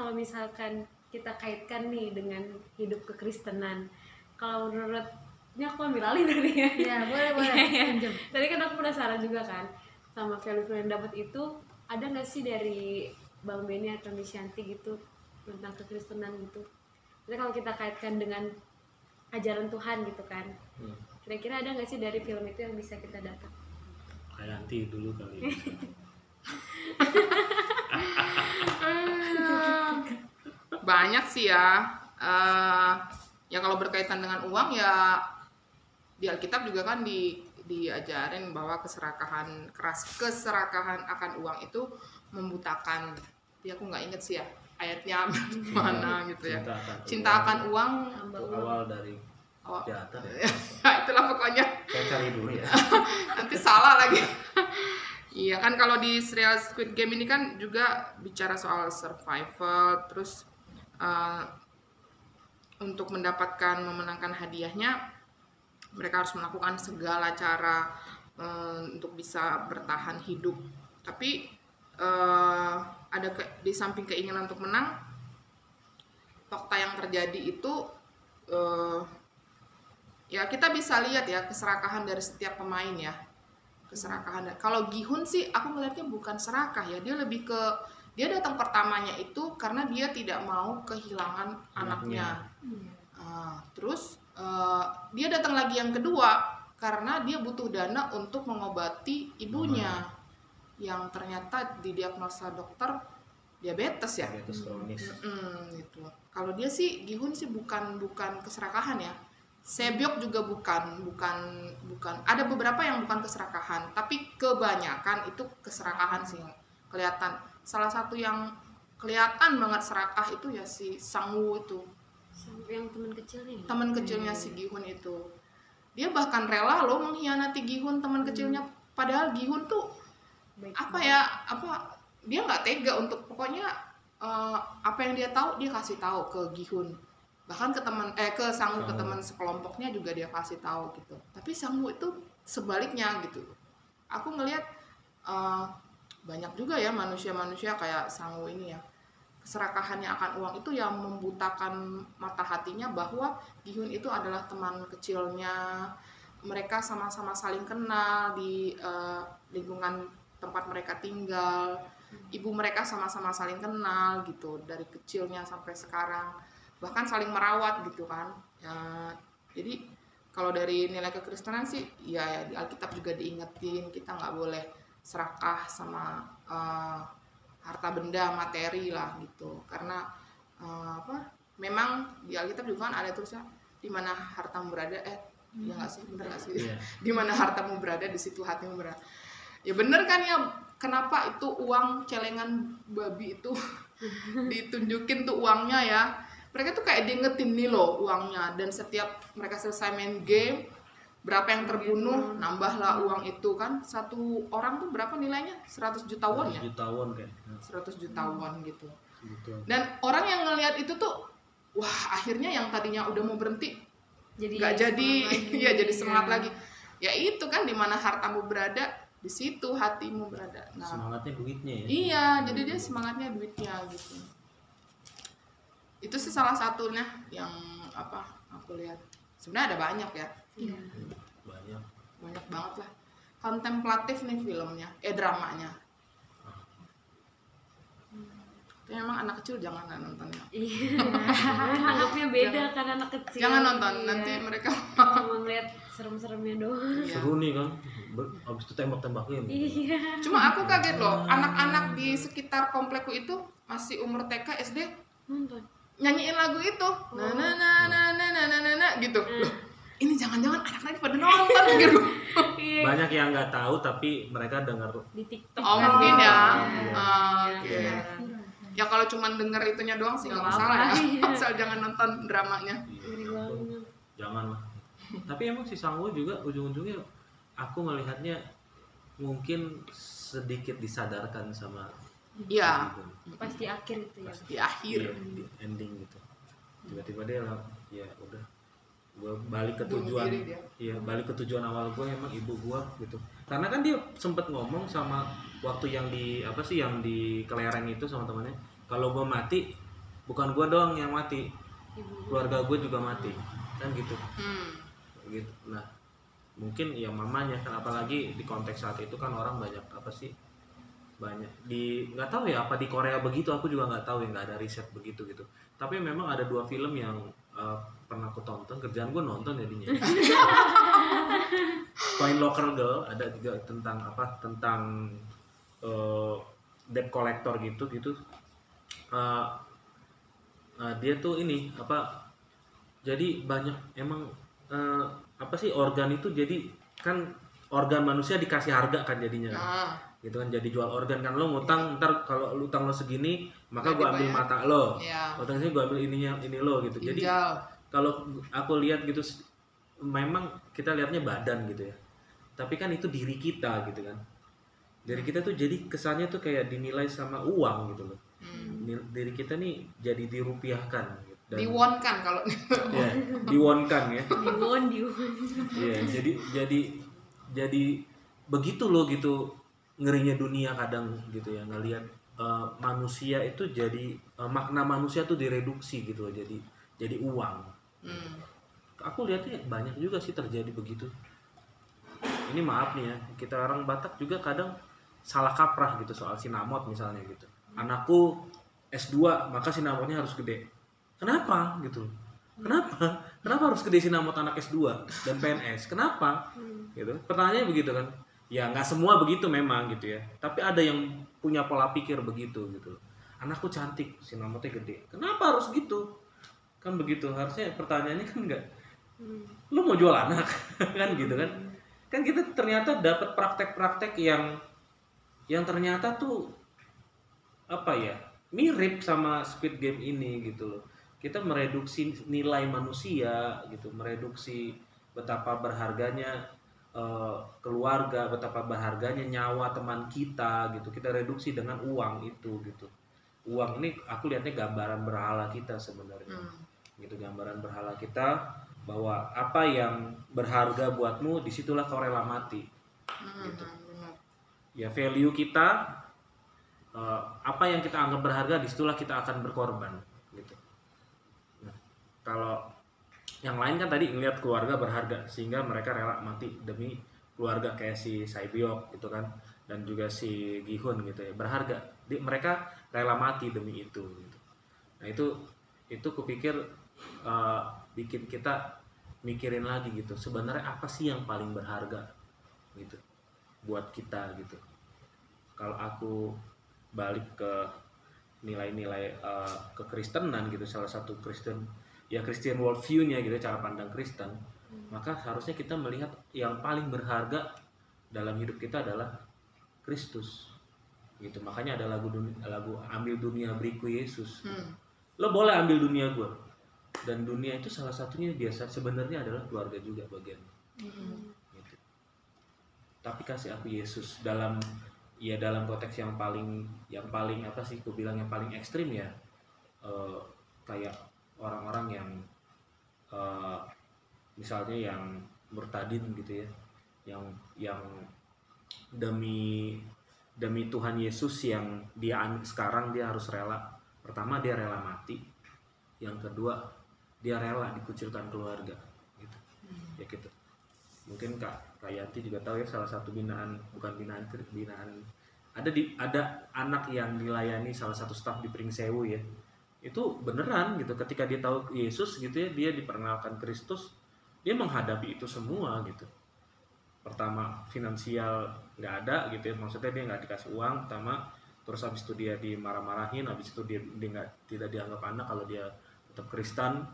kalau misalkan kita kaitkan nih dengan hidup kekristenan kalau menurut ini aku ambil alih tadi ya ya boleh boleh Iya, iya. pinjem tadi kan aku penasaran juga kan sama value-value yang dapat itu ada nggak sih dari Bang Benny atau Miss Yanti gitu tentang kekristenan gitu Jadi kalau kita kaitkan dengan ajaran Tuhan gitu kan Hmm. kira-kira ada nggak sih dari film itu yang bisa kita dapat kayak anti dulu kali ya. Banyak sih ya. Eh, ya kalau berkaitan dengan uang ya di Alkitab juga kan di diajarin bahwa keserakahan keras keserakahan akan uang itu membutakan. Tapi aku nggak inget sih ya ayatnya mana gitu ya. cinta akan cinta akan uang. Uang. awal dari oh, kejahatan ya, itulah pokoknya. Saya cari dulu ya. Nanti salah lagi. Iya kan kalau di serial Squid Game ini kan juga bicara soal survival terus eh, untuk mendapatkan memenangkan hadiahnya mereka harus melakukan segala cara eh, untuk bisa bertahan hidup. Tapi eh, ada ke- di samping keinginan untuk menang fakta yang terjadi itu ya kita bisa lihat ya keserakahan dari setiap pemain ya. Keserakahan kalau Gihun sih aku melihatnya bukan serakah ya dia lebih ke dia datang pertamanya itu karena dia tidak mau kehilangan anaknya, Ah, terus eh, dia datang lagi yang kedua karena dia butuh dana untuk mengobati ibunya yang ternyata didiagnosa dokter diabetes ya diabetes kronis Mm, gitu. Kalau dia sih Gihun sih bukan bukan keserakahan ya. Sebyok juga bukan bukan bukan ada beberapa yang bukan keserakahan, tapi kebanyakan itu keserakahan sih kelihatan. Salah satu yang kelihatan banget serakah itu ya si Sangwoo itu, yang teman kecilnya ya? teman kecilnya si Gihun itu. Dia bahkan rela loh mengkhianati Gihun teman kecilnya. Padahal Gihun tuh Baik apa ya apa dia nggak tega untuk pokoknya eh, apa yang dia tahu dia kasih tahu ke Gihun. Bahkan ke teman eh ke Sangwoo ke teman sekelompoknya juga dia kasih tahu gitu. Tapi Sangwoo itu sebaliknya gitu. Aku ngelihat eh, banyak juga ya manusia-manusia kayak Sangwoo ini ya. Keserakahannya akan uang itu yang membutakan mata hatinya bahwa Gihun itu adalah teman kecilnya. Mereka sama-sama saling kenal di eh, lingkungan tempat mereka tinggal. Ibu mereka sama-sama saling kenal gitu dari kecilnya sampai sekarang. Bahkan saling merawat gitu kan. Ya, jadi kalau dari nilai kekristenan sih ya, ya di Alkitab juga diingetin kita nggak boleh serakah sama eh, harta benda materi lah gitu. Karena eh, apa memang di Alkitab juga kan ada terusnya di mana hartamu berada eh ya nggak sih? Bener nggak sih? Iya. di mana hartamu berada di situ hatimu berada. Ya bener kan ya kenapa itu uang celengan babi itu ditunjukin tuh uangnya ya? Mereka tuh kayak diingetin nih loh uangnya dan setiap mereka selesai main game berapa yang terbunuh nambahlah uang itu kan. Satu orang tuh berapa nilainya? 100 juta won ya? 100 juta won kayak. 100 juta won gitu. Gitu. Dan orang yang ngelihat itu tuh wah akhirnya yang tadinya udah mau berhenti jadi nggak jadi. lagi. ya jadi semangat Iya. lagi. Ya itu kan di mana hartamu berada di situ hatimu berada. Nah semangatnya duitnya ya. iya jadi dia semangatnya duitnya gitu. Itu sih salah satunya yang apa aku lihat sebenarnya ada banyak ya Iya. banyak banyak banget lah kontemplatif nih filmnya eh dramanya tapi memang anak kecil jangan lah nontonnya Iya. Anggapnya beda kan anak kecil. jangan nonton Iya. nanti mereka cuma ngeliat serem-seremnya doang. Iya. seru nih kan Ber- abis itu tembak-tembakin Iya. Cuma aku kaget loh, anak-anak di sekitar komplekku itu masih umur TK SD Nonton. nyanyiin lagu itu. Nah nah nah nah nah nah nah nah, nah, gitu. Hmm. Loh, ini jangan-jangan anak-anak pada nonton gitu. Banyak yang nggak tahu tapi mereka dengar Di TikTok. Oh, mungkin ya. Iya, oke. Ya kalau cuma denger itunya doang sih nggak masalah ya. Asal jangan nonton dramanya. Banget. jangan lah tapi emang si Sangwoo juga ujung-ujungnya aku melihatnya mungkin sedikit disadarkan sama Iya, Ibu. Pas di akhir itu ya. di akhir. Di ending gitu tiba-tiba dia ya udah. Gue balik ke tujuan. dia. iya balik ke tujuan awal gue emang ibu gue gitu. Karena kan dia sempet ngomong sama waktu yang di apa sih yang di kelereng itu sama temannya kalau gue mati bukan gue doang yang mati Ibu. keluarga gue juga mati. Kan gitu. Hmm. gitu. Nah mungkin ya mamanya kan apalagi di konteks saat itu kan orang banyak apa sih banyak di nggak tahu ya apa di Korea begitu aku juga nggak tahu ya nggak ada riset begitu gitu. Tapi memang ada dua film yang eh, pernah aku tonton kerjaan gue nonton jadinya. Coin Locker Girl ada juga tentang apa tentang eh, debt collector gitu gitu. Eh, eh, dia tuh ini apa jadi banyak emang eh, apa sih organ itu jadi kan organ manusia dikasih harga kan jadinya. Kan? Ah, gitu kan jadi jual organ kan. Lo ngutang ntar kalau lu utang lo segini maka gua ambil mata lo ya. sini gua ambil ininya ini lo gitu jadi kalau aku lihat gitu memang kita lihatnya badan gitu ya tapi kan itu diri kita gitu kan dari kita tuh jadi kesannya tuh kayak dinilai sama uang gitu loh Hmm. Diri kita nih jadi dirupiahkan gitu. Dan- Diwon kan kalau ya diwonkan ya Diwon, diwon. Iya, jadi jadi jadi begitu loh gitu ngerinya dunia kadang gitu ya ngelihat eh, manusia itu jadi eh, makna manusia tuh direduksi gitu loh jadi jadi uang. Hmm. Aku lihatnya banyak juga sih terjadi begitu. Ini maaf nih ya, kita orang Batak juga kadang salah kaprah gitu soal sinamot misalnya gitu. Anakku S2 maka sinamotnya harus gede. Kenapa gitu? Kenapa? Kenapa harus gede sinamot anak S2 dan PNS? Kenapa? Hmm. Gitu. Pertanyaannya begitu kan? Ya nggak semua begitu memang gitu ya. Tapi ada yang punya pola pikir begitu gitu. Anakku cantik, sinamotnya gede. Kenapa harus gitu? Kan begitu. Harusnya pertanyaannya kan enggak Hmm. lu mau jual anak kan gitu kan kan kita ternyata dapat praktek-praktek yang yang ternyata tuh apa ya mirip sama Squid Game ini gitu loh kita mereduksi nilai manusia gitu mereduksi betapa berharganya eh, keluarga betapa berharganya nyawa teman kita gitu. Kita reduksi dengan uang itu gitu. Uang ini aku lihatnya gambaran berhala kita sebenarnya. Hmm. gitu gambaran berhala kita bahwa apa yang berharga buatmu di situlah kau rela mati. Hmm, Gitu. ya value kita eh, apa yang kita anggap berharga di situlah kita akan berkorban. Gitu. Nah, kalau yang lain kan tadi ngelihat keluarga berharga sehingga mereka rela mati demi keluarga kayak si Saibyok gitu kan dan juga si Gihun gitu ya. Berharga. Di- mereka rela mati demi itu gitu. nah itu itu kupikir eh, bikin kita mikirin lagi gitu sebenarnya apa sih yang paling berharga gitu buat kita gitu. Kalau aku balik ke nilai-nilai eh, kekristenan gitu salah satu Kristen ya Christian worldview-nya gitu cara pandang Kristen maka harusnya kita melihat yang paling berharga dalam hidup kita adalah Kristus gitu makanya ada lagu dunia, lagu ambil dunia beriku Yesus Hmm. lo boleh ambil dunia gue dan dunia itu salah satunya biasa sebenarnya adalah keluarga juga bagian Hmm. gitu. tapi kasih aku Yesus dalam ya dalam konteks yang paling yang paling apa sih aku bilang yang paling ekstrim ya eh, kayak orang-orang yang eh, misalnya yang murtadin gitu ya yang yang demi demi Tuhan Yesus yang dia an- sekarang dia harus rela. Pertama dia rela mati. Yang kedua dia rela dikucilkan keluarga gitu. Ya gitu. Mungkin kak kak Yanti juga tahu ya salah satu binaan bukan binaan binaan. Ada di ada anak yang dilayani salah satu staf di Pringsewu ya itu beneran gitu ketika dia tahu Yesus gitu ya dia diperkenalkan Kristus dia menghadapi itu semua gitu pertama finansial nggak ada gitu ya maksudnya dia nggak dikasih uang pertama terus habis itu dia dimarah-marahin habis itu dia, dia nggak tidak dianggap anak kalau dia tetap Kristen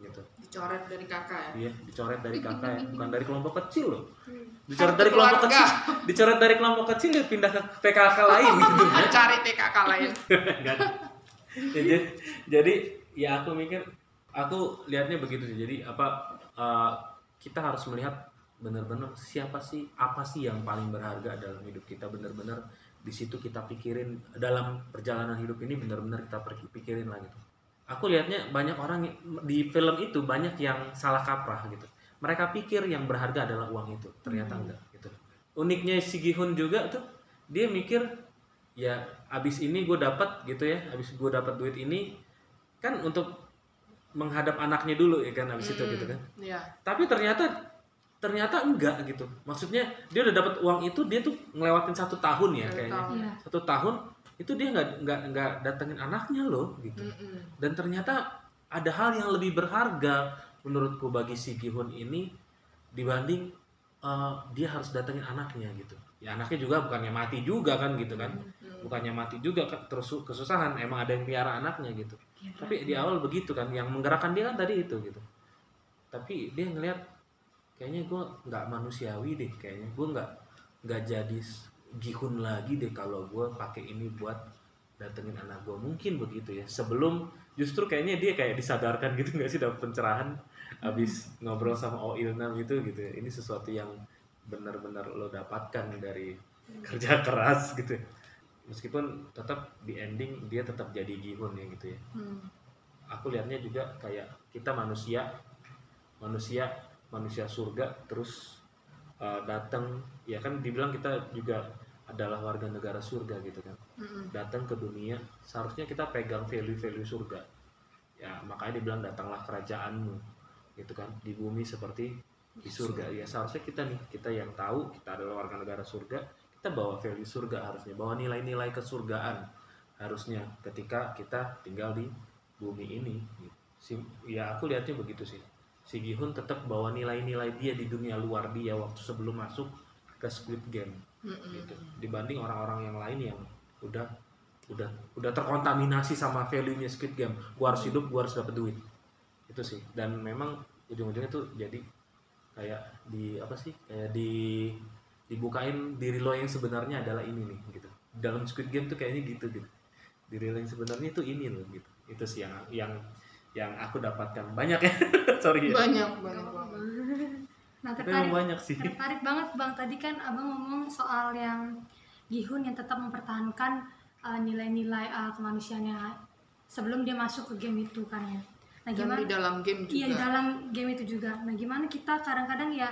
gitu Dicoret dari kakak ya. Iya, dicoret dari kakak ya, bukan dari kelompok kecil loh. Hmm. Dicoret dari kelompok kecil, dicoret dari kelompok kecil dia pindah ke PKK lain gitu. Cari PKK lain. Jadi, jadi ya aku mikir, aku lihatnya begitu sih. Jadi apa eh, kita harus melihat benar-benar siapa sih, apa sih yang paling berharga dalam hidup kita benar-benar di situ kita pikirin dalam perjalanan hidup ini benar-benar kita pikirin lah gitu. Aku lihatnya banyak orang di film itu banyak yang salah kaprah gitu. Mereka pikir yang berharga adalah uang itu, ternyata Hmm. enggak gitu. Uniknya si Gihun juga tuh dia mikir ya abis ini gue dapat gitu ya, abis gue dapat duit ini kan untuk menghadap anaknya dulu ya kan habis itu Mm-mm. gitu kan Iya. tapi ternyata ternyata enggak gitu maksudnya dia udah dapat uang itu dia tuh ngelewatin satu tahun ya Satu kayaknya tahun. Iya. satu tahun itu dia nggak nggak nggak datengin anaknya loh gitu Mm-mm. dan ternyata ada hal yang lebih berharga menurutku bagi si Gihun ini dibanding eh, dia harus datengin anaknya gitu ya anaknya juga bukannya mati juga kan gitu kan Mm. Bukannya mati juga terus su- kesusahan emang ada yang piara anaknya gitu. Iya. tapi di awal begitu kan yang menggerakkan dia kan tadi itu gitu. Tapi dia ngelihat kayaknya gue nggak manusiawi deh kayaknya. Gue nggak nggak jadi gihun lagi deh kalau gue pakai ini buat datengin anak gue mungkin begitu ya. Sebelum justru kayaknya dia kayak disadarkan gitu nggak sih dapat pencerahan abis ngobrol sama Ilnam itu gitu ya. ini sesuatu yang benar-benar lo dapatkan dari kerja keras gitu meskipun tetap di ending dia tetap jadi gihun ya gitu ya. Hmm. aku lihatnya juga kayak kita manusia manusia manusia surga terus uh, datang ya kan dibilang kita juga adalah warga negara surga gitu kan. Mm-mm. datang ke dunia seharusnya kita pegang value-value surga. Ya makanya dibilang datanglah kerajaanmu gitu kan di bumi seperti di surga. Ya seharusnya kita nih kita yang tahu kita adalah warga negara surga kita bawa value surga harusnya bawa nilai-nilai kesurgaan harusnya ketika kita tinggal di bumi ini. Si, ya aku lihatnya begitu sih. Si Gihun tetap bawa nilai-nilai dia di dunia luar dia waktu sebelum masuk ke Squid Game Mm-mm. gitu. Dibanding orang-orang yang lain yang udah udah udah terkontaminasi sama value-nya Squid Game. Gua harus hidup gua harus dapat duit. Itu sih. Dan memang ujung-ujungnya tuh jadi kayak di apa sih kayak di dibukain diri lo yang sebenarnya adalah ini nih gitu. Dalam Squid Game tuh kayaknya gitu gitu. Diri lo yang sebenarnya tuh ini loh gitu. Itu sih yang yang yang aku dapatkan. Banyak ya? Sorry ya. Banyak banyak banget. Nah tertarik, banyak sih. Tertarik banget bang. Tadi kan abang ngomong soal yang Gihun yang tetap mempertahankan uh, nilai-nilai uh, kemanusiaannya sebelum dia masuk ke game itu kan ya. Nah dan gimana? di dalam game juga Iya di dalam game itu juga. Nah gimana kita kadang-kadang ya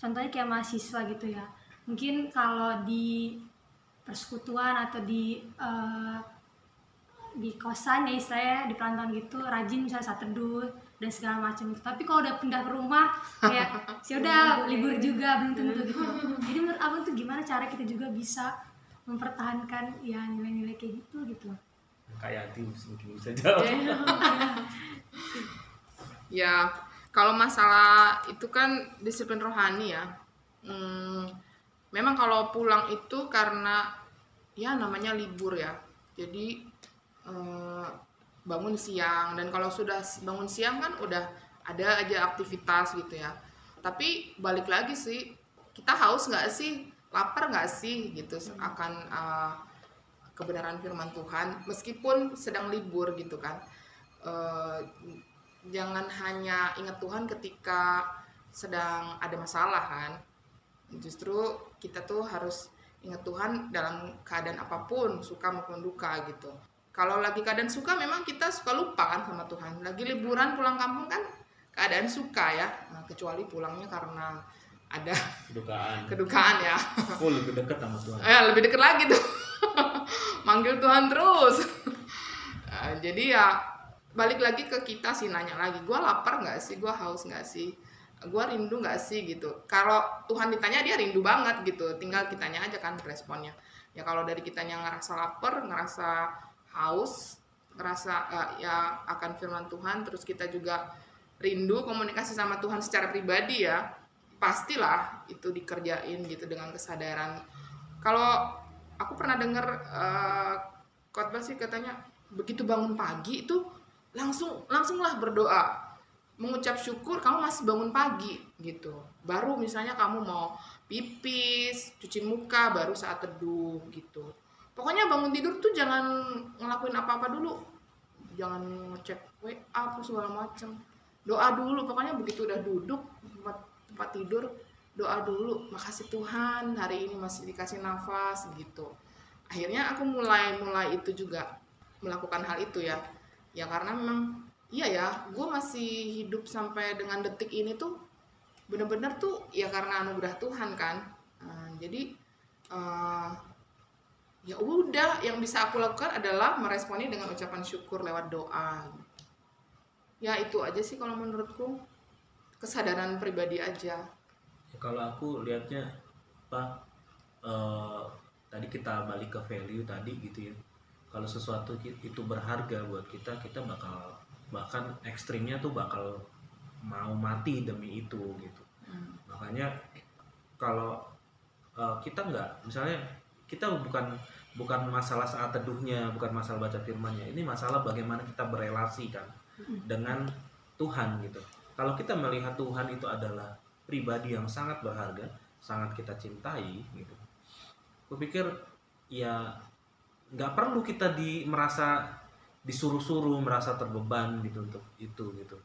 contohnya kayak mahasiswa gitu ya. Mungkin kalau di persekutuan atau di eh, di kosan ya istilahnya di pelantauan gitu rajin misalnya saat teduh dan segala macam gitu. Tapi kalau udah pindah ke rumah kayak sih udah libur juga belum tentu gitu. Jadi menurut abang tuh gimana cara kita juga bisa mempertahankan ya nilai-nilai kayak gitu gitu. kayak Adi mungkin bisa jawab Ya, kalau masalah itu kan disiplin rohani ya. Hmm, memang kalau pulang itu karena ya namanya libur ya. Jadi eh, bangun siang dan kalau sudah bangun siang kan udah ada aja aktivitas gitu ya. Tapi balik lagi sih, kita haus nggak sih, lapar nggak sih gitu akan eh, kebenaran firman Tuhan meskipun sedang libur gitu kan. Eh, jangan hanya ingat Tuhan ketika sedang ada masalah kan justru kita tuh harus ingat Tuhan dalam keadaan apa pun suka maupun duka gitu. Kalau lagi keadaan suka memang kita suka lupa kan sama Tuhan. Lagi liburan pulang kampung kan keadaan suka ya. Nah, kecuali pulangnya karena ada kedukaan. kedukaan ya. Full lebih dekat sama Tuhan. Eh lebih deket lagi tuh. Manggil Tuhan terus. Eh, jadi ya balik lagi ke kita sih nanya lagi gue lapar nggak sih? Gue haus nggak sih gue rindu nggak sih? gitu. Kalau Tuhan ditanya dia rindu banget gitu. Tinggal kitanya aja kan responnya. Ya kalau dari kitanya ngerasa lapar ngerasa haus ngerasa eh, ya akan firman Tuhan terus kita juga rindu komunikasi sama Tuhan secara pribadi ya pastilah itu dikerjain gitu dengan kesadaran. Kalau aku pernah dengar eh, khotbah sih katanya begitu bangun pagi itu langsung langsunglah berdoa mengucap syukur kamu masih bangun pagi gitu. Baru misalnya kamu mau pipis cuci muka baru saat teduh gitu. Pokoknya bangun tidur tuh jangan ngelakuin apa-apa dulu. Jangan ngecek WA apa segala macem. Doa dulu pokoknya begitu udah duduk tempat, tempat tidur doa dulu. Makasih Tuhan hari ini masih dikasih nafas gitu. Akhirnya aku mulai mulai itu juga melakukan hal itu ya. Ya karena memang iya ya gue masih hidup sampai dengan detik ini tuh bener-bener tuh ya karena anugerah Tuhan kan. Nah, jadi eh, ya udah yang bisa aku lakukan adalah meresponi dengan ucapan syukur lewat doa. Ya itu aja sih kalau menurutku. Kesadaran pribadi aja. Ya, kalau aku lihatnya apa eh, tadi kita balik ke value tadi gitu ya. Kalau sesuatu itu berharga buat kita kita bakal bahkan ekstrimnya tuh bakal mau mati demi itu gitu. Hmm. makanya kalau eh, kita nggak misalnya kita bukan bukan masalah saat teduhnya bukan masalah baca firmannya ini masalah bagaimana kita berelasi kan dengan Tuhan gitu. Kalau kita melihat Tuhan itu adalah pribadi yang sangat berharga sangat kita cintai gitu kupikir ya nggak perlu kita di merasa disuruh-suruh merasa terbeban gitu untuk itu gitu.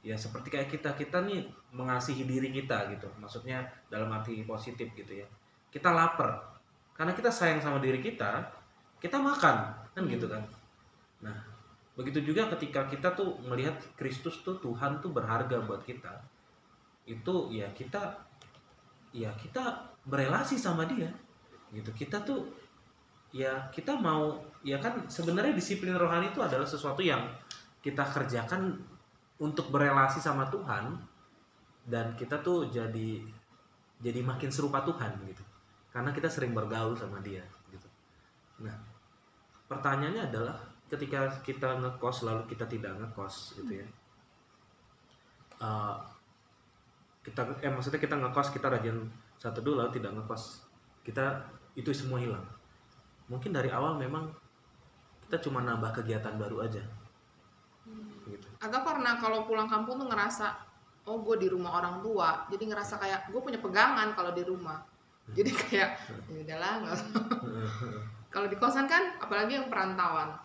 Ya seperti kayak kita kita nih mengasihi diri kita gitu. Maksudnya dalam arti positif gitu ya. Kita lapar karena kita sayang sama diri kita kita makan kan gitu kan. Nah begitu juga ketika kita tuh melihat Kristus tuh Tuhan tuh berharga buat kita itu ya kita ya kita berelasi sama dia. Gitu. Kita tuh ya kita mau ya kan sebenarnya disiplin rohani itu adalah sesuatu yang kita kerjakan untuk berelasi sama Tuhan dan kita tuh jadi jadi makin serupa Tuhan gitu. Karena kita sering bergaul sama dia gitu. Nah pertanyaannya adalah ketika kita ngekos lalu kita tidak ngekos gitu ya. Eh, kita eh maksudnya kita ngekos kita rajin satu dulu lalu tidak ngekos. Kita itu semua hilang mungkin dari awal memang kita cuma nambah kegiatan baru aja. Gitu. Atau karena kalau pulang kampung tuh ngerasa oh gue di rumah orang tua. Jadi ngerasa kayak gue punya pegangan kalau di rumah. Jadi kayak ya udahlah nggak usah." kalau di kosan kan apalagi yang perantauan.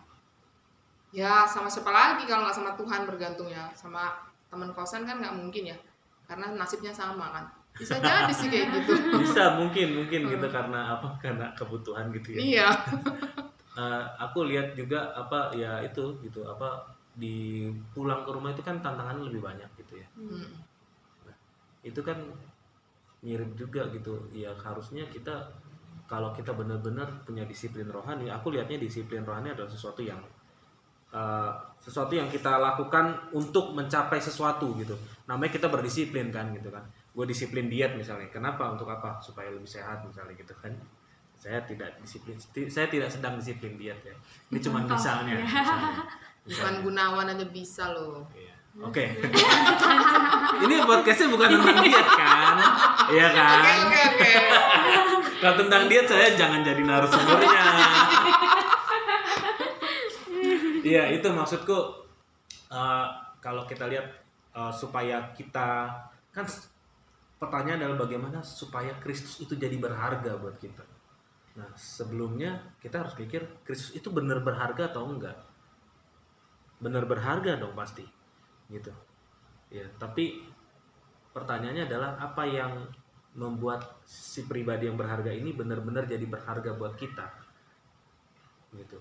Ya sama siapa lagi kalau nggak sama Tuhan bergantungnya. Sama teman kosan kan nggak mungkin ya karena nasibnya sama kan bisa jadi sih kayak gitu. Bisa mungkin mungkin gitu karena apa karena kebutuhan gitu ya. Iya. Eh, aku lihat juga apa ya itu gitu apa di pulang ke rumah itu kan tantangannya lebih banyak gitu ya. Hmm. itu kan mirip juga gitu. Ya harusnya kita kalau kita benar-benar punya disiplin rohani aku lihatnya disiplin rohani adalah sesuatu yang eh, sesuatu yang kita lakukan untuk mencapai sesuatu gitu. Namanya kita berdisiplin kan gitu kan gue disiplin diet misalnya kenapa untuk apa supaya lebih sehat misalnya gitu kan saya tidak disiplin saya tidak sedang disiplin diet ya ini cuma misalnya, ya. misalnya. Bukan Misalnya. Gunawan aja bisa loh Iya. Oke. Ini podcastnya bukan tentang diet kan? Iya kan? oke oke oke Kalau tentang diet saya jangan jadi narasumbernya. Iya itu maksudku eh, kalau kita lihat eh, supaya kita kan pertanyaan adalah bagaimana supaya Kristus itu jadi berharga buat kita. Nah sebelumnya kita harus pikir Kristus itu benar berharga atau enggak? Benar berharga dong pasti, gitu. Ya tapi pertanyaannya adalah apa yang membuat si pribadi yang berharga ini benar-benar jadi berharga buat kita gitu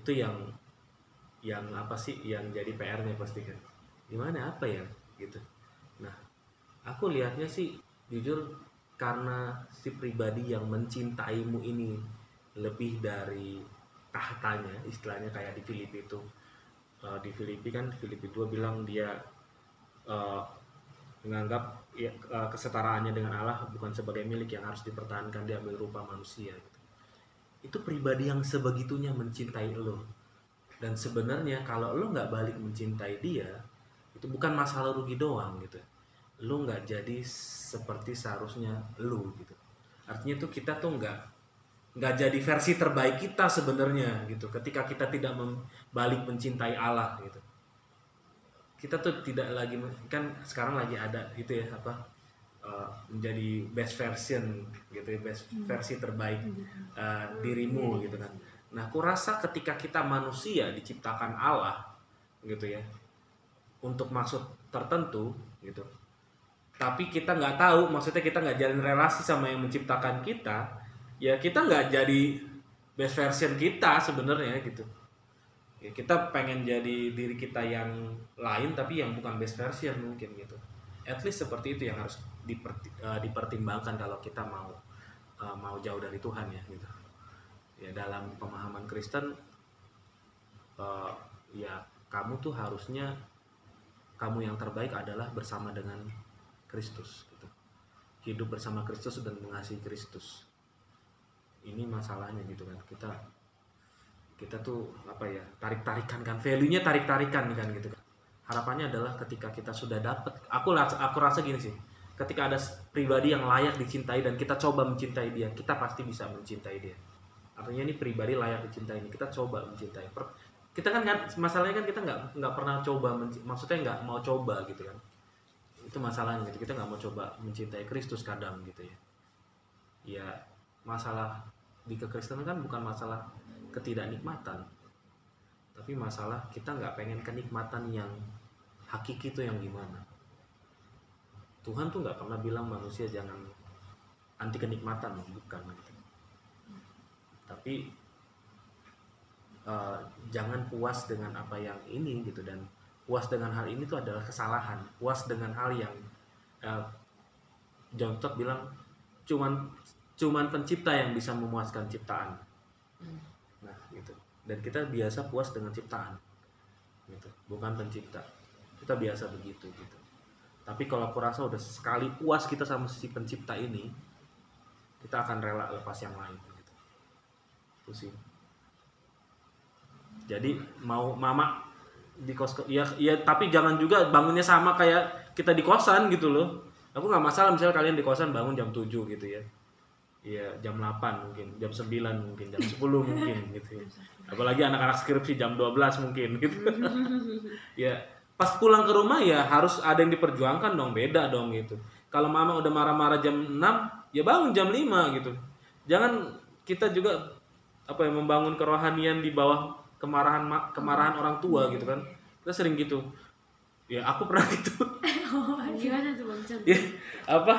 itu yang yang apa sih yang jadi PR-nya pasti kan gimana apa ya gitu aku lihatnya sih jujur karena si pribadi yang mencintaimu ini lebih dari tahtanya istilahnya kayak di Filipi itu. Eh, di Filipi kan Filipi 2 bilang dia eh, menganggap ya, eh, kesetaraannya dengan Allah bukan sebagai milik yang harus dipertahankan diambil rupa manusia. Gitu. itu pribadi yang sebegitunya mencintai lo. Dan sebenarnya kalau lo nggak balik mencintai dia itu bukan masalah rugi doang gitu lo nggak jadi seperti seharusnya lo gitu. Artinya tuh kita tuh nggak nggak jadi versi terbaik kita sebenarnya gitu. Ketika kita tidak balik mencintai Allah gitu. Kita tuh tidak lagi kan sekarang lagi ada itu ya apa uh, menjadi best version gitu ya best versi terbaik uh, dirimu gitu kan. Nah aku rasa ketika kita manusia diciptakan Allah gitu ya untuk maksud tertentu gitu tapi kita nggak tahu maksudnya kita nggak jalin relasi sama yang menciptakan kita ya kita nggak jadi best version kita sebenarnya gitu. Ya kita pengen jadi diri kita yang lain tapi yang bukan best version mungkin gitu. At least seperti itu yang harus eh, dipertimbangkan kalau kita mau eh, mau jauh dari Tuhan ya gitu. Ya dalam pemahaman Kristen eh, ya kamu tuh harusnya kamu yang terbaik adalah bersama dengan Kristus gitu. hidup bersama Kristus dan mengasihi Kristus. Ini masalahnya gitu kan. Kita kita tuh apa ya tarik tarikan kan. Value nya tarik tarikan kan gitu kan. Harapannya adalah ketika kita sudah dapat aku rasa aku rasa gini sih. Ketika ada pribadi yang layak dicintai dan kita coba mencintai dia kita pasti bisa mencintai dia. Artinya ini pribadi layak dicintai ini kita coba mencintai. Per- kita kan masalahnya kan kita nggak nggak pernah coba maksudnya nggak mau coba gitu kan itu masalahnya gitu kita nggak mau coba mencintai Kristus kadang gitu ya. Ya masalah di kekristenan kan bukan masalah ketidaknikmatan. Tapi masalah kita nggak pengen kenikmatan yang hakiki itu yang gimana. Tuhan tuh nggak pernah bilang manusia jangan anti kenikmatan bukan gitu. Tapi eh, jangan puas dengan apa yang ini gitu dan puas dengan hal ini tuh adalah kesalahan. Puas dengan hal yang eh, John Stott bilang cuman cuman pencipta yang bisa memuaskan ciptaan. Hmm. nah gitu. Dan kita biasa puas dengan ciptaan gitu. Bukan pencipta. Kita biasa begitu gitu. Tapi kalau aku rasa udah sekali puas kita sama si pencipta ini kita akan rela lepas yang lain gitu. Itu sih. Jadi mau mama di kos ya ya tapi jangan juga bangunnya sama kayak kita di kosan gitu loh aku nggak masalah misalnya kalian di kosan bangun jam 7 gitu ya Iya jam 8 mungkin, jam 9 mungkin, jam 10 mungkin gitu ya. Apalagi anak-anak skripsi jam 12 mungkin gitu. ya, pas pulang ke rumah ya harus ada yang diperjuangkan dong, beda dong gitu. Kalau mama udah marah-marah jam 6, ya bangun jam 5 gitu. Jangan kita juga apa ya membangun kerohanian di bawah kemarahan ma- kemarahan orang tua gitu kan. Kita sering gitu. Ya, aku pernah gitu. gimana tuh bang contoh Ya, apa?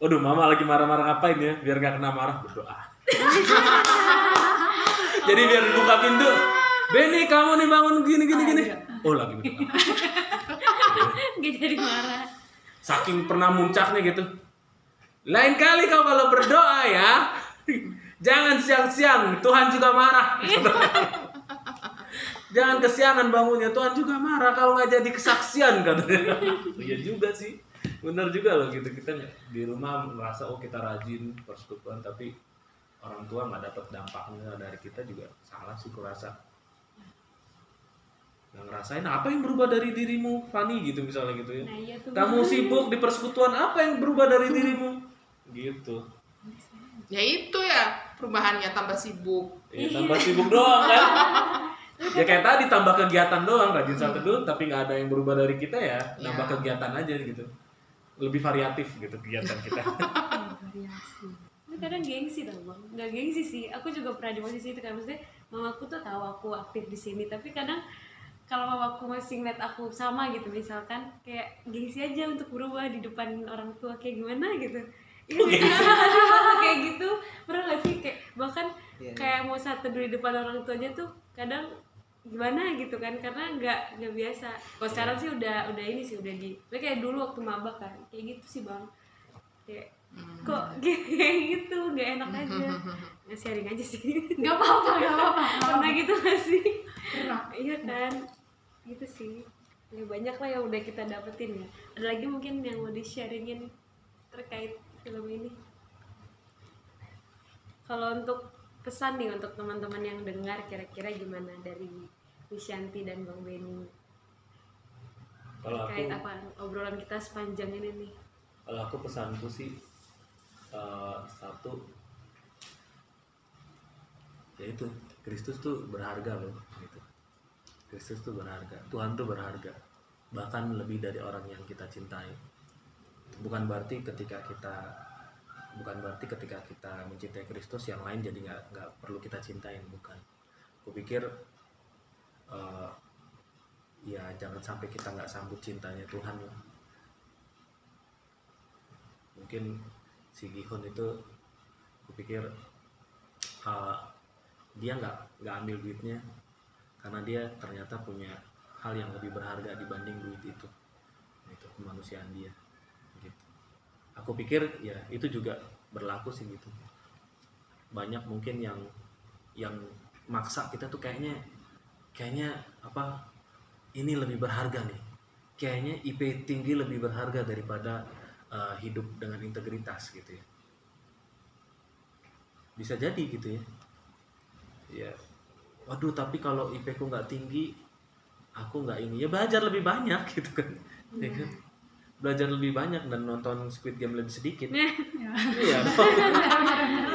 Waduh, mama lagi marah-marah ngapain ya? Biar nggak kena marah, berdoa. Jadi biar buka pintu, Benny kamu nih bangun gini gini gini. Oh lagi berdoa. gak jadi marah Saking pernah muncaknya gitu. Lain kali kau kalau berdoa ya, jangan siang-siang. Tuhan juga marah. Jangan kesiangan bangunnya. Tuhan juga marah kalau nggak jadi kesaksian katanya. Iya juga sih. Bener juga loh gitu kita di rumah merasa oh kita rajin persekutuan tapi orang tua nggak dapat dampaknya dari kita juga salah sih kurasa. Yang ngerasain apa yang berubah dari dirimu, Fani gitu misalnya gitu ya. nah iya tuh Kamu sibuk di persekutuan apa yang berubah dari dirimu? Gitu. Ya itu ya perubahannya tambah sibuk. Ya, tambah sibuk doang kan. ya kayak tadi tambah kegiatan doang rajin satu dulu tapi nggak ada yang berubah dari kita ya nambah Ya. kegiatan aja gitu. Lebih variatif gitu kegiatan kita. Tapi kadang gengsi tau bang. Nggak gengsi sih aku juga pernah di posisi itu kan. Maksudnya mamaku tuh tahu aku aktif di sini tapi kadang kalau mamaku masih ngeliat aku sama gitu misalkan kayak gengsi aja untuk berubah di depan orang tua kayak gimana gitu. Iya, masa kayak gitu. Pernah gak sih? Kayak bahkan Iya, iya. kayak mau satu di depan orang tuanya tuh kadang gimana gitu kan karena nggak nggak biasa. Kalau sekarang sih udah udah ini sih udah di tapi kayak dulu waktu maba kan kayak gitu sih bang. Kayak Hmm. kok kayak gitu nggak enak aja. Nggak sharing aja sih. Nggak apa-apa nggak apa-apa pernah gitu gak sih? Pernah. Iya kan? Gitu sih. Ya banyak lah yang udah kita dapetin ya. Ada lagi mungkin yang mau di sharingin terkait film ini? Kalau untuk pesan nih untuk teman-teman yang dengar kira-kira gimana dari Wisyanti dan Bang Benny? Kalau aku terkait apa obrolan kita sepanjang ini nih? Kalau aku pesanku sih eh, satu ya itu Kristus tuh berharga loh gitu. Kristus tuh berharga Tuhan tuh berharga bahkan lebih dari orang yang kita cintai. Bukan berarti ketika kita bukan berarti ketika kita mencintai Kristus yang lain jadi nggak nggak perlu kita cintain bukan. Aku pikir eh, ya jangan sampai kita nggak sambut cintanya Tuhan lah. Mungkin si Gihon itu aku pikir uh, dia nggak nggak ambil duitnya karena dia ternyata punya hal yang lebih berharga dibanding duit itu itu kemanusiaan dia aku pikir ya itu juga berlaku sih gitu. Banyak mungkin yang yang maksa kita tuh kayaknya kayaknya apa ini lebih berharga nih. Kayaknya IP tinggi lebih berharga daripada uh, hidup dengan integritas gitu ya. Bisa jadi gitu ya. Ya. Waduh tapi kalau IP ku nggak tinggi aku nggak ini. Ya belajar lebih banyak gitu kan. Ya Iya. kan? Belajar lebih banyak dan nonton Squid Game lebih sedikit Ya. iya iya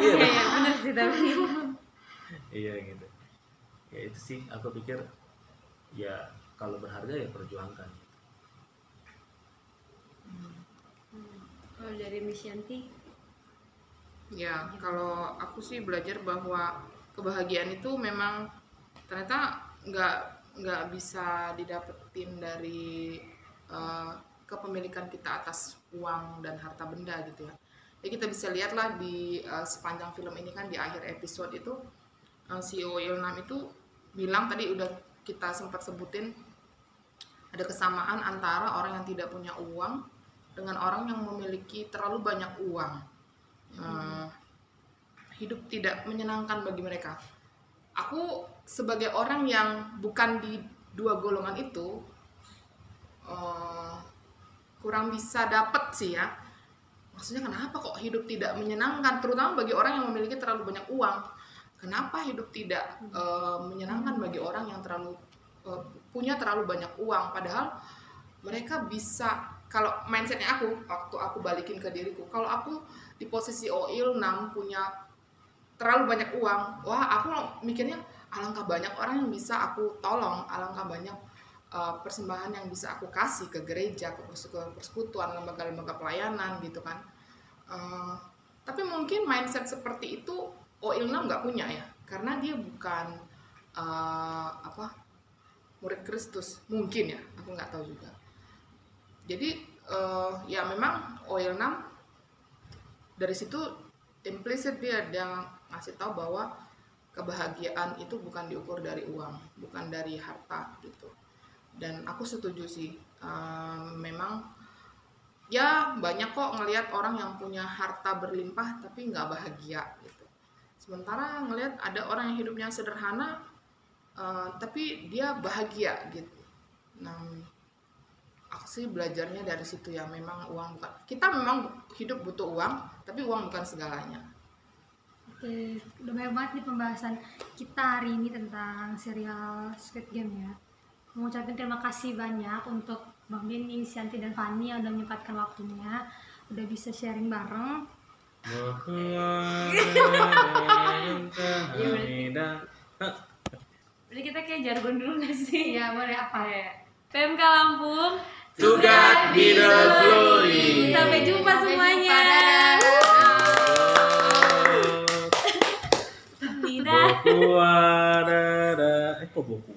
Iya, dong. iya, bener sih tapi. iya gitu ya itu sih aku pikir ya kalau berharga ya perjuangkan Kalau dari Miss Yanti, Ya, kalau aku sih belajar bahwa kebahagiaan itu memang ternyata nggak nggak bisa didapetin dari eh, kepemilikan kita atas uang dan harta benda gitu ya. Ya kita bisa lihatlah di eh, sepanjang film ini kan di akhir episode itu eh, CEO Ilnam itu bilang tadi udah kita sempat sebutin ada kesamaan antara orang yang tidak punya uang dengan orang yang memiliki terlalu banyak uang. Eh, hidup tidak menyenangkan bagi mereka. Aku sebagai orang yang bukan di dua golongan itu eh, kurang bisa dapet sih ya. Maksudnya kenapa kok hidup tidak menyenangkan, terutama bagi orang yang memiliki terlalu banyak uang. Kenapa hidup tidak eh, menyenangkan bagi orang yang terlalu eh, punya terlalu banyak uang? Padahal mereka bisa kalau mindsetnya aku waktu aku balikin ke diriku, kalau aku di posisi Oil 6 punya terlalu banyak uang, wah aku mikirnya alangkah banyak orang yang bisa aku tolong, alangkah banyak uh, persembahan yang bisa aku kasih ke gereja, ke pers- ke persekutuan, lembaga-lembaga pelayanan gitu kan. Uh, tapi mungkin mindset seperti itu Oil 6 nggak punya ya, karena dia bukan uh, apa murid Kristus, mungkin ya, aku nggak tahu juga. Jadi uh, ya memang Oil 6 dari situ implisit dia dia ngasih tahu bahwa kebahagiaan itu bukan diukur dari uang, bukan dari harta gitu. Dan aku setuju sih, ehm, memang ya banyak kok ngelihat orang yang punya harta berlimpah tapi nggak bahagia gitu. Sementara ngelihat ada orang yang hidupnya sederhana eh, tapi dia bahagia gitu. Nah, aku sih belajarnya dari situ ya memang uang bukan kita memang hidup butuh uang tapi uang bukan segalanya Oke, udah banyak banget nih pembahasan kita hari ini tentang serial Squid Game ya. Mengucapkan terima kasih banyak untuk Bang Denny, Sianti, dan Fani yang udah menyempatkan waktunya, udah bisa sharing bareng. Jadi kita kayak jargon dulu gak sih? Iya, boleh apa? Kayak PMK Lampung. Be the glory. Sampai jumpa Sampai semuanya. jumpa, Tidak. Boku ada, eh kok boku